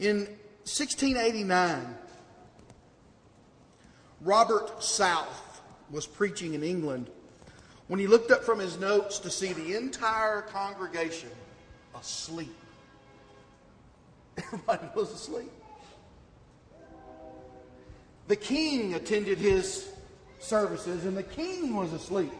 In 1689, Robert South was preaching in England when he looked up from his notes to see the entire congregation asleep. Everybody was asleep. The king attended his services, and the king was asleep.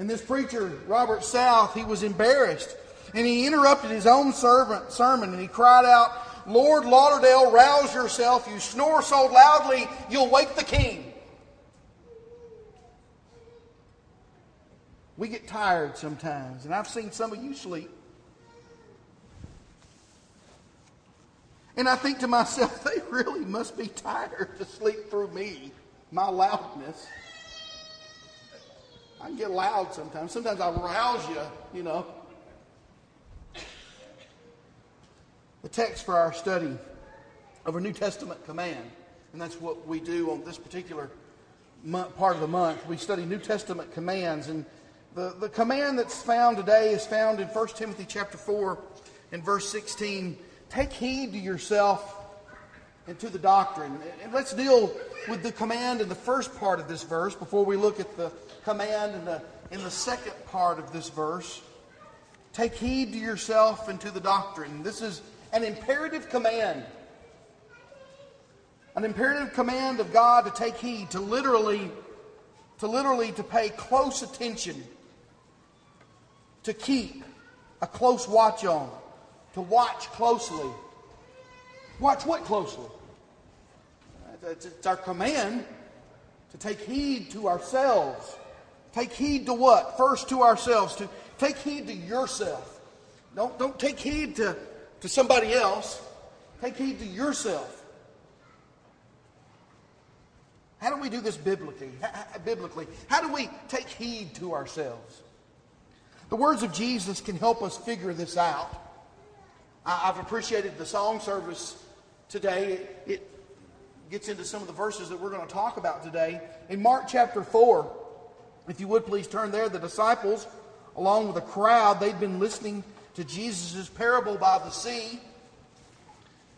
And this preacher, Robert South, he was embarrassed. And he interrupted his own servant, sermon and he cried out, Lord Lauderdale, rouse yourself. You snore so loudly, you'll wake the king. We get tired sometimes, and I've seen some of you sleep. And I think to myself, they really must be tired to sleep through me, my loudness. I get loud sometimes. Sometimes I rouse you, you know. Text for our study of a New Testament command, and that's what we do on this particular month, part of the month. We study New Testament commands, and the, the command that's found today is found in 1 Timothy chapter 4 and verse 16. Take heed to yourself and to the doctrine. And let's deal with the command in the first part of this verse before we look at the command in the, in the second part of this verse. Take heed to yourself and to the doctrine. This is an imperative command. An imperative command of God to take heed, to literally, to literally to pay close attention, to keep a close watch on, to watch closely. Watch what closely? It's our command to take heed to ourselves. Take heed to what? First to ourselves. To take heed to yourself. Don't, don't take heed to, to somebody else. Take heed to yourself. How do we do this biblically? Biblically, how do we take heed to ourselves? The words of Jesus can help us figure this out. I've appreciated the song service today. It, gets into some of the verses that we're going to talk about today. In Mark chapter 4, if you would please turn there, the disciples, along with a crowd, they'd been listening to Jesus' parable by the sea.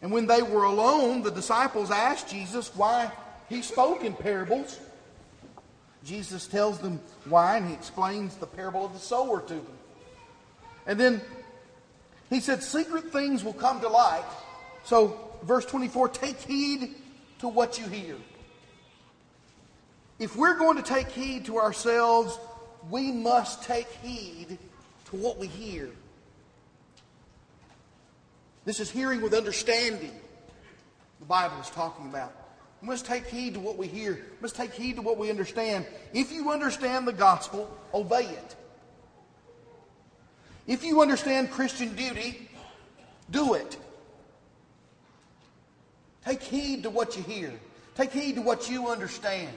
And when they were alone, the disciples asked Jesus why he spoke in parables. Jesus tells them why, and he explains the parable of the sower to them. And then he said, Secret things will come to light. So, verse 24, take heed to what you hear. If we're going to take heed to ourselves, we must take heed to what we hear. This is hearing with understanding, the Bible is talking about. We must take heed to what we hear. We must take heed to what we understand. If you understand the gospel, obey it. If you understand Christian duty, do it. Take heed to what you hear. Take heed to what you understand.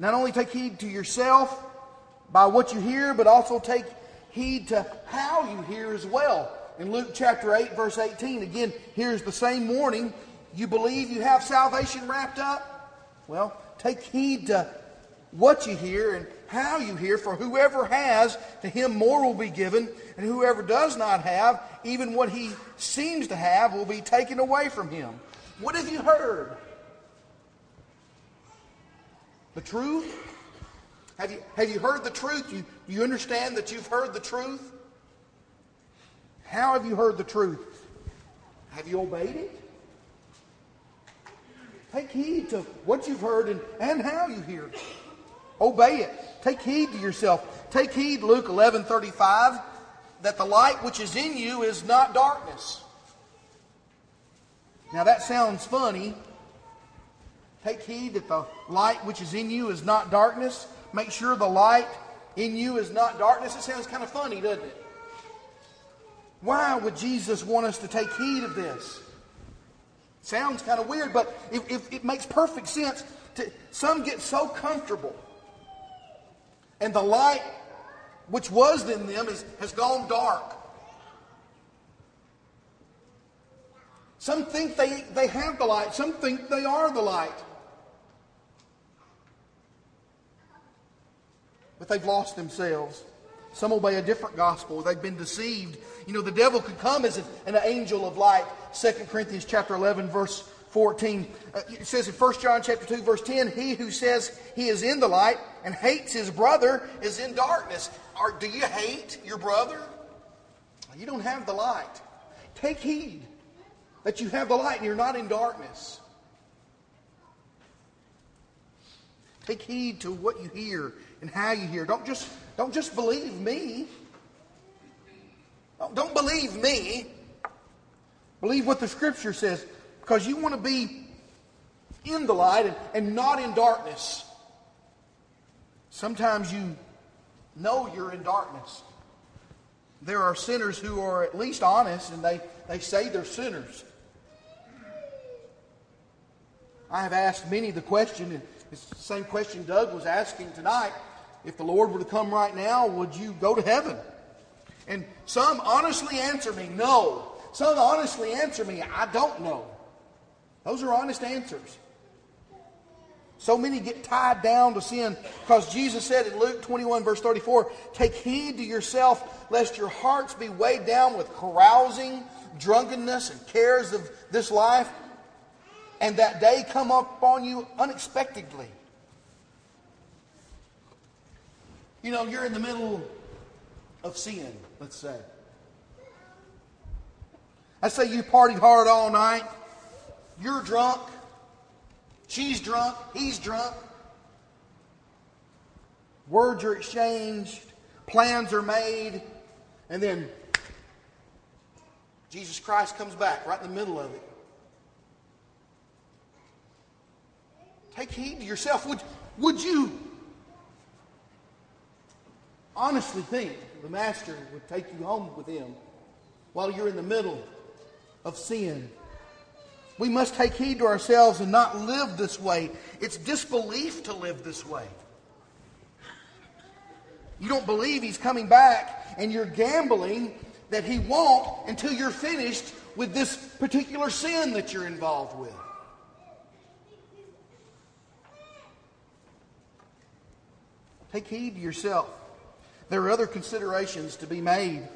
Not only take heed to yourself by what you hear, but also take heed to how you hear as well. In Luke chapter 8, verse 18, again, here's the same warning. You believe you have salvation wrapped up? Well, take heed to what you hear and how you hear, for whoever has, to him more will be given, and whoever does not have, even what he seems to have, will be taken away from him. What have you heard? The truth? Have you, have you heard the truth? You, you understand that you've heard the truth? How have you heard the truth? Have you obeyed it? Take heed to what you've heard and, and how you hear. Obey it. Take heed to yourself. Take heed, Luke 11 35, that the light which is in you is not darkness. Now that sounds funny. Take heed that the light which is in you is not darkness. Make sure the light in you is not darkness. It sounds kind of funny, doesn't it? Why would Jesus want us to take heed of this? Sounds kind of weird, but if, if it makes perfect sense. To, some get so comfortable and the light which was in them is, has gone dark. Some think they, they have the light, some think they are the light. But they've lost themselves. Some obey a different gospel. They've been deceived. You know, the devil could come as an angel of light. 2 Corinthians chapter 11, verse 14. Uh, it says in 1 John chapter 2, verse 10, He who says he is in the light and hates his brother is in darkness. Or do you hate your brother? You don't have the light. Take heed that you have the light and you're not in darkness. Take heed to what you hear and how you hear. Don't just, don't just believe me. Don't believe me. Believe what the scripture says because you want to be in the light and, and not in darkness. Sometimes you know you're in darkness. There are sinners who are at least honest and they, they say they're sinners. I have asked many the question, and it's the same question Doug was asking tonight. If the Lord were to come right now, would you go to heaven? And some honestly answer me, no. Some honestly answer me, I don't know. Those are honest answers. So many get tied down to sin because Jesus said in Luke 21, verse 34, Take heed to yourself lest your hearts be weighed down with carousing, drunkenness, and cares of this life, and that day come upon you unexpectedly. You know, you're in the middle of sin, let's say. Let's say you partied hard all night. You're drunk. She's drunk. He's drunk. Words are exchanged. Plans are made. And then Jesus Christ comes back right in the middle of it. Take heed to yourself. Would, would you honestly think the Master would take you home with him while you're in the middle of sin? We must take heed to ourselves and not live this way. It's disbelief to live this way. You don't believe he's coming back, and you're gambling that he won't until you're finished with this particular sin that you're involved with. Take heed to yourself. There are other considerations to be made.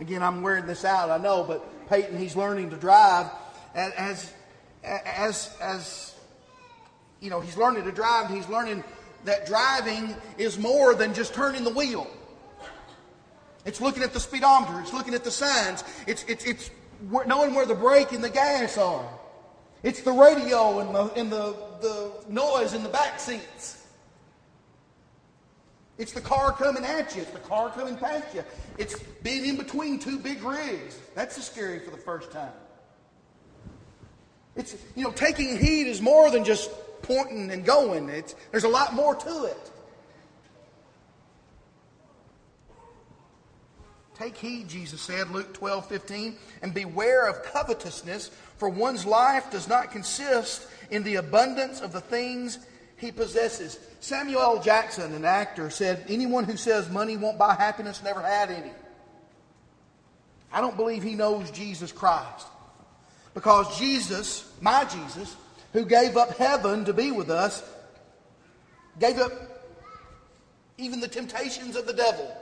Again, I'm wearing this out, I know, but Peyton, he's learning to drive as, as, as, you know, he's learning to drive, he's learning that driving is more than just turning the wheel. It's looking at the speedometer, it's looking at the signs, it's, it's, it's knowing where the brake and the gas are. It's the radio and the, and the, the noise in the back seats. It's the car coming at you. It's the car coming past you. It's being in between two big rigs. That's scary for the first time. It's, you know, taking heed is more than just pointing and going. It's, there's a lot more to it. Take heed, Jesus said, Luke 12, 15, and beware of covetousness, for one's life does not consist in the abundance of the things he possesses. Samuel L. Jackson, an actor, said, Anyone who says money won't buy happiness never had any. I don't believe he knows Jesus Christ. Because Jesus, my Jesus, who gave up heaven to be with us, gave up even the temptations of the devil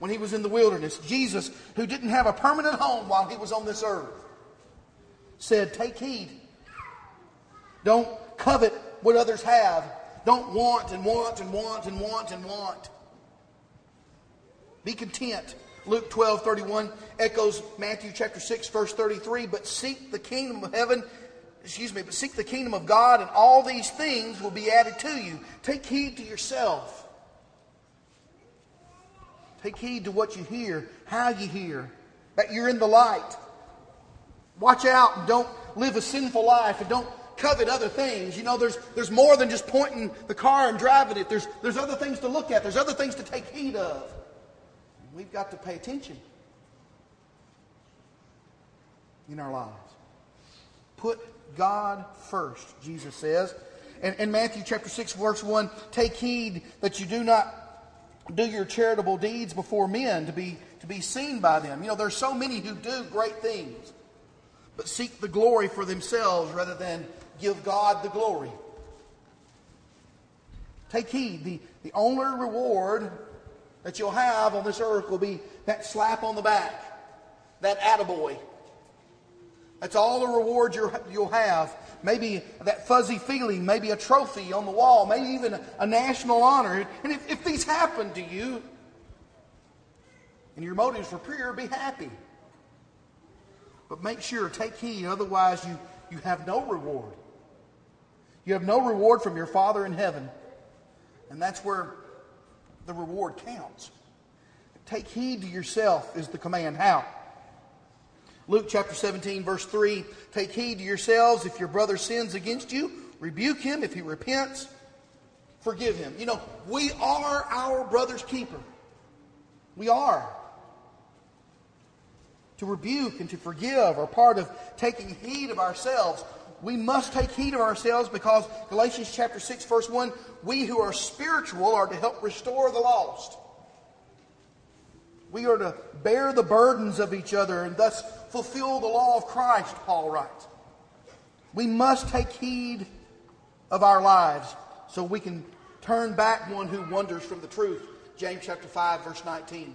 when he was in the wilderness. Jesus, who didn't have a permanent home while he was on this earth, said, Take heed. Don't covet what others have. Don't want and want and want and want and want. Be content Luke 12, 31 echoes Matthew chapter 6, verse 33. But seek the kingdom of heaven, excuse me, but seek the kingdom of God, and all these things will be added to you. Take heed to yourself. Take heed to what you hear, how you hear, that you're in the light. Watch out and don't live a sinful life and don't covet other things. You know, there's, there's more than just pointing the car and driving it. There's, there's other things to look at. There's other things to take heed of. We've got to pay attention in our lives. Put God first, Jesus says. And in Matthew chapter 6, verse 1, take heed that you do not do your charitable deeds before men to be, to be seen by them. You know, there's so many who do great things, but seek the glory for themselves rather than give God the glory. Take heed. The, the only reward that you'll have on this earth will be that slap on the back, that attaboy. That's all the reward you'll have. Maybe that fuzzy feeling, maybe a trophy on the wall, maybe even a, national honor. And if, if these happen to you, and your motives were pure, be happy. But make sure, take heed, otherwise you, you have no reward. You have no reward from your Father in heaven. And that's where the reward counts. Take heed to yourself is the command. How? Luke chapter 17, verse 3 Take heed to yourselves. If your brother sins against you, rebuke him. If he repents, forgive him. You know, we are our brother's keeper. We are. To rebuke and to forgive are part of taking heed of ourselves. We must take heed of ourselves because Galatians chapter 6, verse 1 we who are spiritual are to help restore the lost. We are to bear the burdens of each other and thus fulfill the law of Christ, Paul writes. We must take heed of our lives so we can turn back one who wanders from the truth. James chapter 5, verse 19.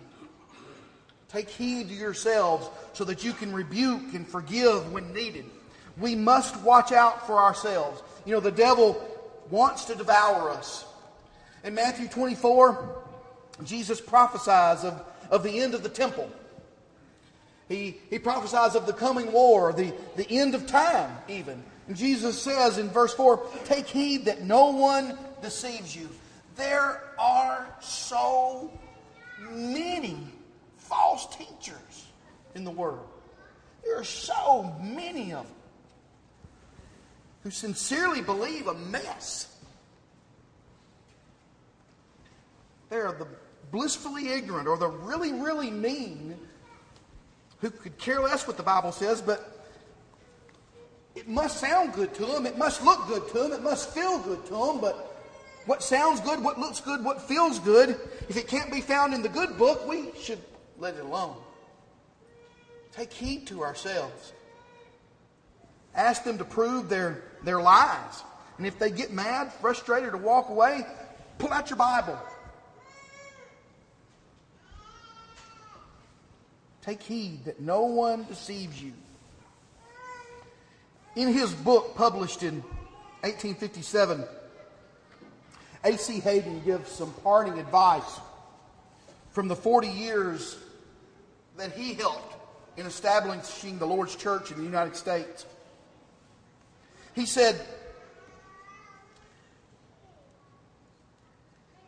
Take heed to yourselves so that you can rebuke and forgive when needed. We must watch out for ourselves. You know, the devil wants to devour us. In Matthew 24, Jesus prophesies of of the end of the temple. He, he prophesies of the coming war, the, the end of time, even. And Jesus says in verse 4 Take heed that no one deceives you. There are so many false teachers in the world. There are so many of them who sincerely believe a mess. They're the blissfully ignorant or the really, really mean who could care less what the Bible says, but it must sound good to them. It must look good to them. It must feel good to them. But what sounds good, what looks good, what feels good, if it can't be found in the good book, we should let it alone. Take heed to ourselves. Ask them to prove their, their lies. And if they get mad, frustrated, or walk away, pull out your Bible. Take heed that no one deceives you. In his book published in 1857, A.C. Hayden gives some parting advice from the 40 years that he helped in establishing the Lord's church in the United States. He said,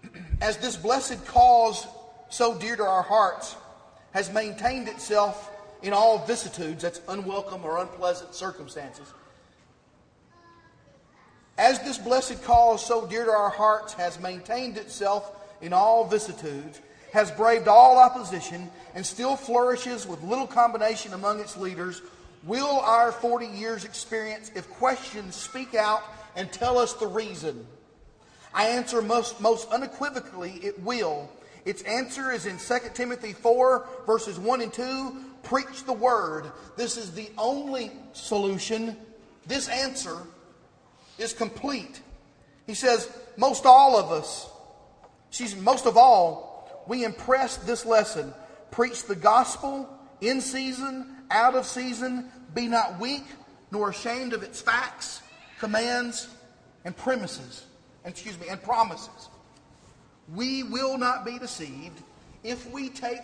As this blessed cause so dear to our hearts has maintained itself in all vicissitudes, that's unwelcome or unpleasant circumstances. As this blessed cause, so dear to our hearts, has maintained itself in all vicissitudes, has braved all opposition, and still flourishes with little combination among its leaders, will our 40 years' experience, if questioned, speak out and tell us the reason? I answer most, most unequivocally, it will. Its answer is in 2 Timothy 4, verses 1 and 2. Preach the word. This is the only solution. This answer is complete. He says, most all of us, she's most of all, we impress this lesson. Preach the gospel in season, out of season. Be not weak nor ashamed of its facts, commands, and premises. Excuse me, and promises. We will not be deceived if we take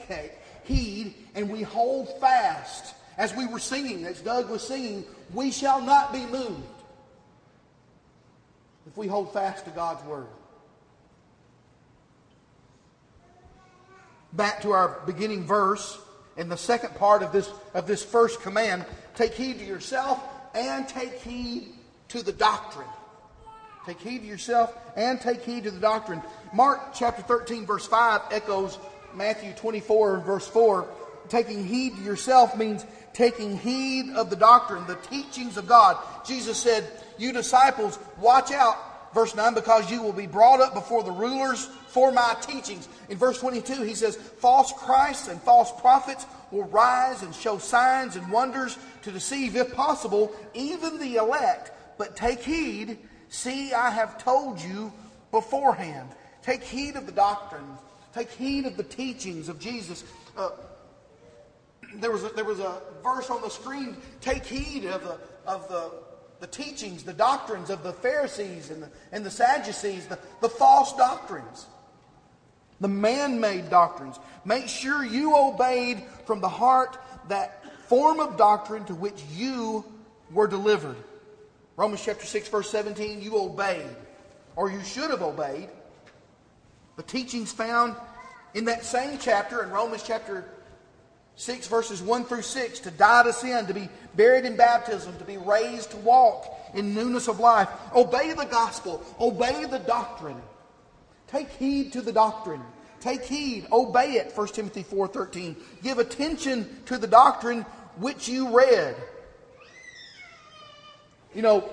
heed and we hold fast. As we were singing, as Doug was singing, we shall not be moved if we hold fast to God's word. Back to our beginning verse, in the second part of this, of this first command, take heed to yourself and take heed to the doctrine. Take heed to yourself and take heed to the doctrine. Mark chapter 13, verse 5 echoes Matthew 24, verse 4. Taking heed to yourself means taking heed of the doctrine, the teachings of God. Jesus said, You disciples, watch out, verse 9, because you will be brought up before the rulers for my teachings. In verse 22, he says, False Christs and false prophets will rise and show signs and wonders to deceive, if possible, even the elect. But take heed See, I have told you beforehand. Take heed of the doctrine Take heed of the teachings of Jesus. Uh, there, was a, there was a verse on the screen. Take heed of the, of the, the teachings, the doctrines of the Pharisees and the, and the Sadducees, the, the false doctrines, the man made doctrines. Make sure you obeyed from the heart that form of doctrine to which you were delivered. Romans chapter 6, verse 17, you obeyed, or you should have obeyed. The teachings found in that same chapter, in Romans chapter 6, verses 1 through 6, to die to sin, to be buried in baptism, to be raised to walk in newness of life. Obey the gospel, obey the doctrine. Take heed to the doctrine. Take heed, obey it, 1 Timothy 4.13. Give attention to the doctrine which you read. You know,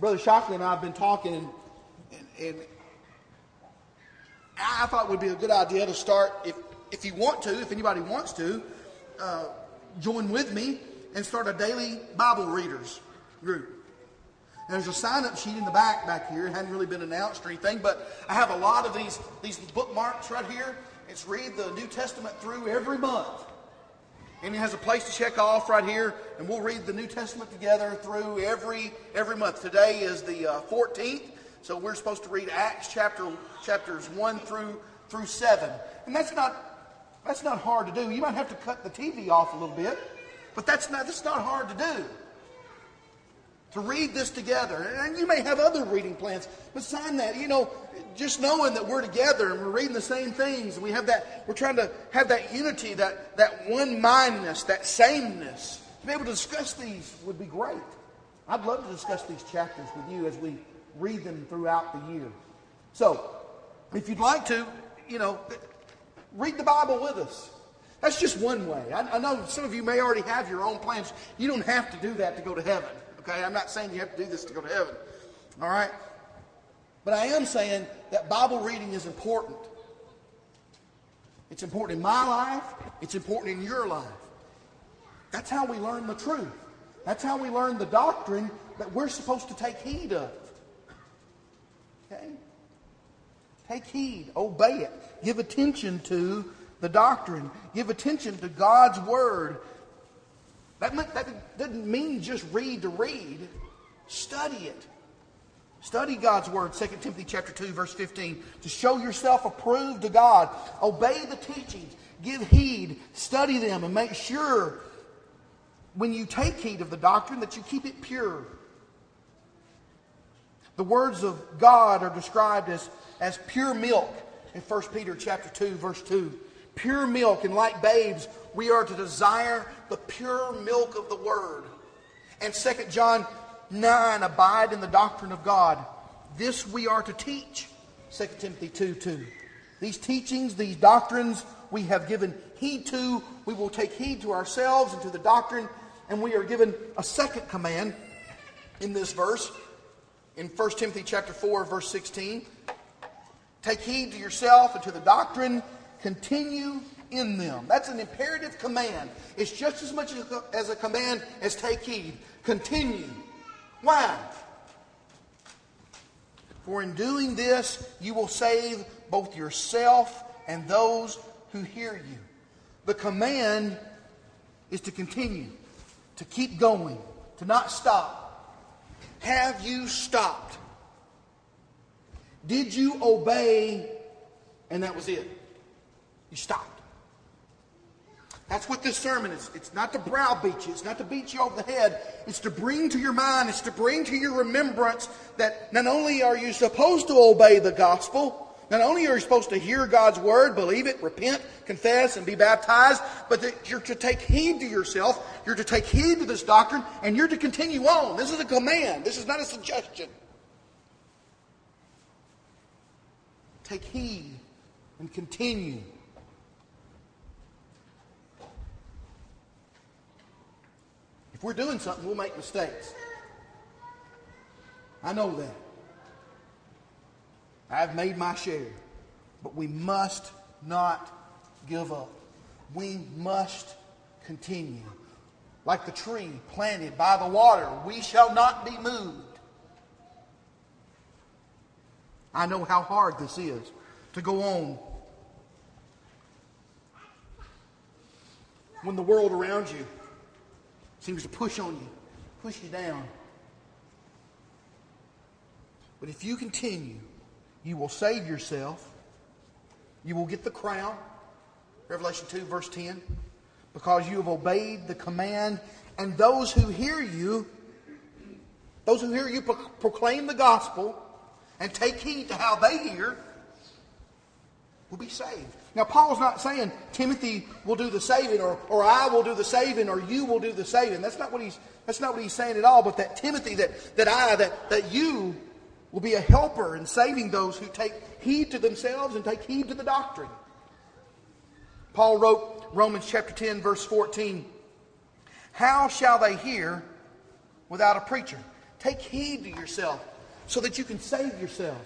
Brother Shockley and I have been talking, and, and, and I thought it would be a good idea to start, if, if you want to, if anybody wants to, uh, join with me and start a daily Bible readers group. And there's a sign-up sheet in the back back here. It hadn't really been announced or anything, but I have a lot of these, these bookmarks right here. It's read the New Testament through every month. And it has a place to check off right here, and we'll read the New Testament together through every every month. Today is the uh, 14th, so we're supposed to read Acts chapter chapters one through through seven, and that's not that's not hard to do. You might have to cut the TV off a little bit, but that's not that's not hard to do to read this together. And you may have other reading plans, but sign that. You know, just knowing that we're together and we're reading the same things, and we have that, we're trying to have that unity, that, that one mindness, that sameness. To be able to discuss these would be great. I'd love to discuss these chapters with you as we read them throughout the year. So, if you'd like to, you know, read the Bible with us. That's just one way. I, I know some of you may already have your own plans. You don't have to do that to go to heaven. Okay? I'm not saying you have to do this to go to heaven. All right? But I am saying that Bible reading is important. It's important in my life, it's important in your life. That's how we learn the truth. That's how we learn the doctrine that we're supposed to take heed of. Okay? Take heed, obey it, give attention to the doctrine, give attention to God's word that, that doesn't mean just read to read. Study it. Study God's word, 2 Timothy chapter 2, verse 15, to show yourself approved to God. Obey the teachings. Give heed. Study them and make sure when you take heed of the doctrine that you keep it pure. The words of God are described as, as pure milk in 1 Peter chapter 2, verse 2 pure milk, and like babes, we are to desire the pure milk of the word. And 2 John 9, abide in the doctrine of God. This we are to teach. 2 Timothy 2 2. These teachings, these doctrines we have given heed to. We will take heed to ourselves and to the doctrine. And we are given a second command in this verse in 1 Timothy chapter 4, verse 16. Take heed to yourself and to the doctrine Continue in them. That's an imperative command. It's just as much as a command as take heed. Continue. Why? For in doing this, you will save both yourself and those who hear you. The command is to continue, to keep going, to not stop. Have you stopped? Did you obey and that was it? You stopped. That's what this sermon is. It's not to browbeat you. It's not to beat you over the head. It's to bring to your mind, it's to bring to your remembrance that not only are you supposed to obey the gospel, not only are you supposed to hear God's word, believe it, repent, confess, and be baptized, but that you're to take heed to yourself. You're to take heed to this doctrine, and you're to continue on. This is a command. This is not a suggestion. Take heed and continue. If we're doing something, we'll make mistakes. I know that. I've made my share. But we must not give up. We must continue. Like the tree planted by the water, we shall not be moved. I know how hard this is to go on when the world around you seems to push on you, push you down. But if you continue you will save yourself. You will get the crown. Revelation 2, verse 10. Because you have obeyed the command, and those who hear you, those who hear you proclaim the gospel and take heed to how they hear, will be saved. Now, Paul's not saying Timothy will do the saving or, or I will do the saving or you will do the saving. That's not what he's, that's not what he's saying at all, but that Timothy, that, that I, that, that you will be a helper in saving those who take heed to themselves and take heed to the doctrine. Paul wrote Romans chapter 10, verse 14 How shall they hear without a preacher? Take heed to yourself so that you can save yourself.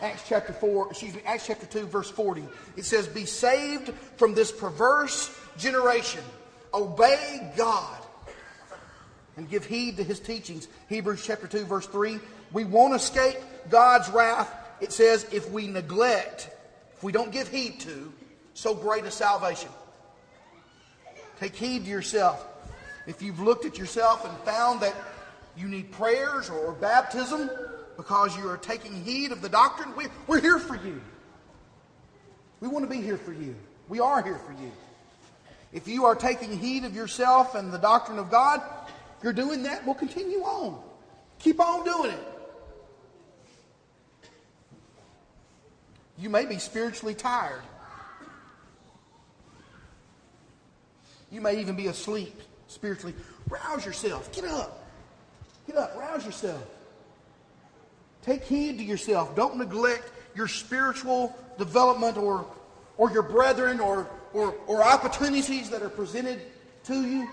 Acts chapter 4, excuse me, Acts chapter 2, verse 40. It says, Be saved from this perverse generation. Obey God and give heed to his teachings. Hebrews chapter 2, verse 3. We won't escape God's wrath. It says, if we neglect, if we don't give heed to, so great a salvation. Take heed to yourself. If you've looked at yourself and found that you need prayers or baptism, because you are taking heed of the doctrine, we, we're here for you. We want to be here for you. We are here for you. If you are taking heed of yourself and the doctrine of God, you're doing that, we'll continue on. Keep on doing it. You may be spiritually tired. You may even be asleep spiritually. Rouse yourself. Get up. Get up. Rouse yourself. Take heed to yourself. Don't neglect your spiritual development or, or your brethren or, or, or opportunities that are presented to you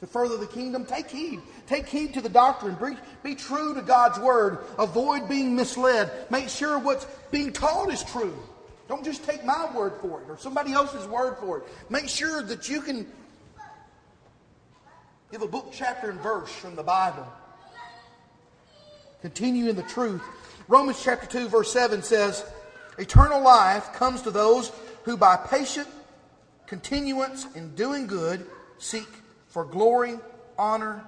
to further the kingdom. Take heed. Take heed to the doctrine. Be, be true to God's word. Avoid being misled. Make sure what's being taught is true. Don't just take my word for it or somebody else's word for it. Make sure that you can give a book, chapter, and verse from the Bible Continue in the truth. Romans chapter 2, verse 7 says, Eternal life comes to those who by patient continuance in doing good seek for glory, honor,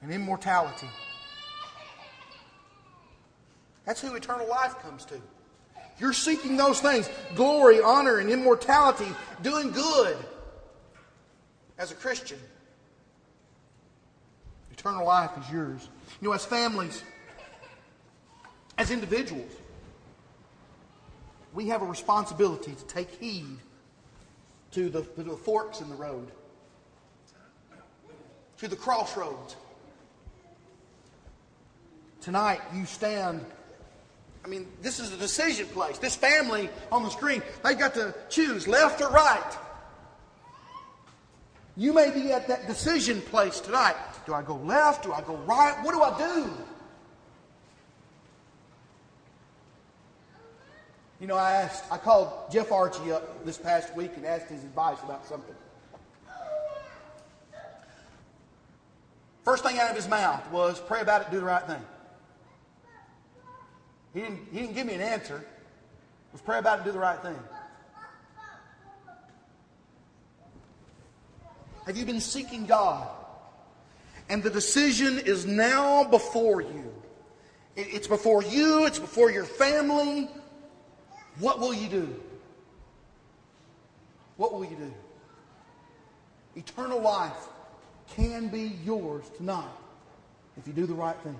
and immortality. That's who eternal life comes to. You're seeking those things glory, honor, and immortality, doing good as a Christian. Eternal life is yours. You know, as families, as individuals, we have a responsibility to take heed to the, to the forks in the road, to the crossroads. Tonight, you stand. I mean, this is a decision place. This family on the screen, they've got to choose left or right. You may be at that decision place tonight. Do I go left? Do I go right? What do I do? You know, I asked, I called Jeff Archie up this past week and asked his advice about something. First thing out of his mouth was, pray about it, do the right thing. He didn't, he didn't give me an answer. It was pray about it, do the right thing. Have you been seeking God? And the decision is now before you. It's before you, it's before your family, what will you do? What will you do? Eternal life can be yours tonight if you do the right thing.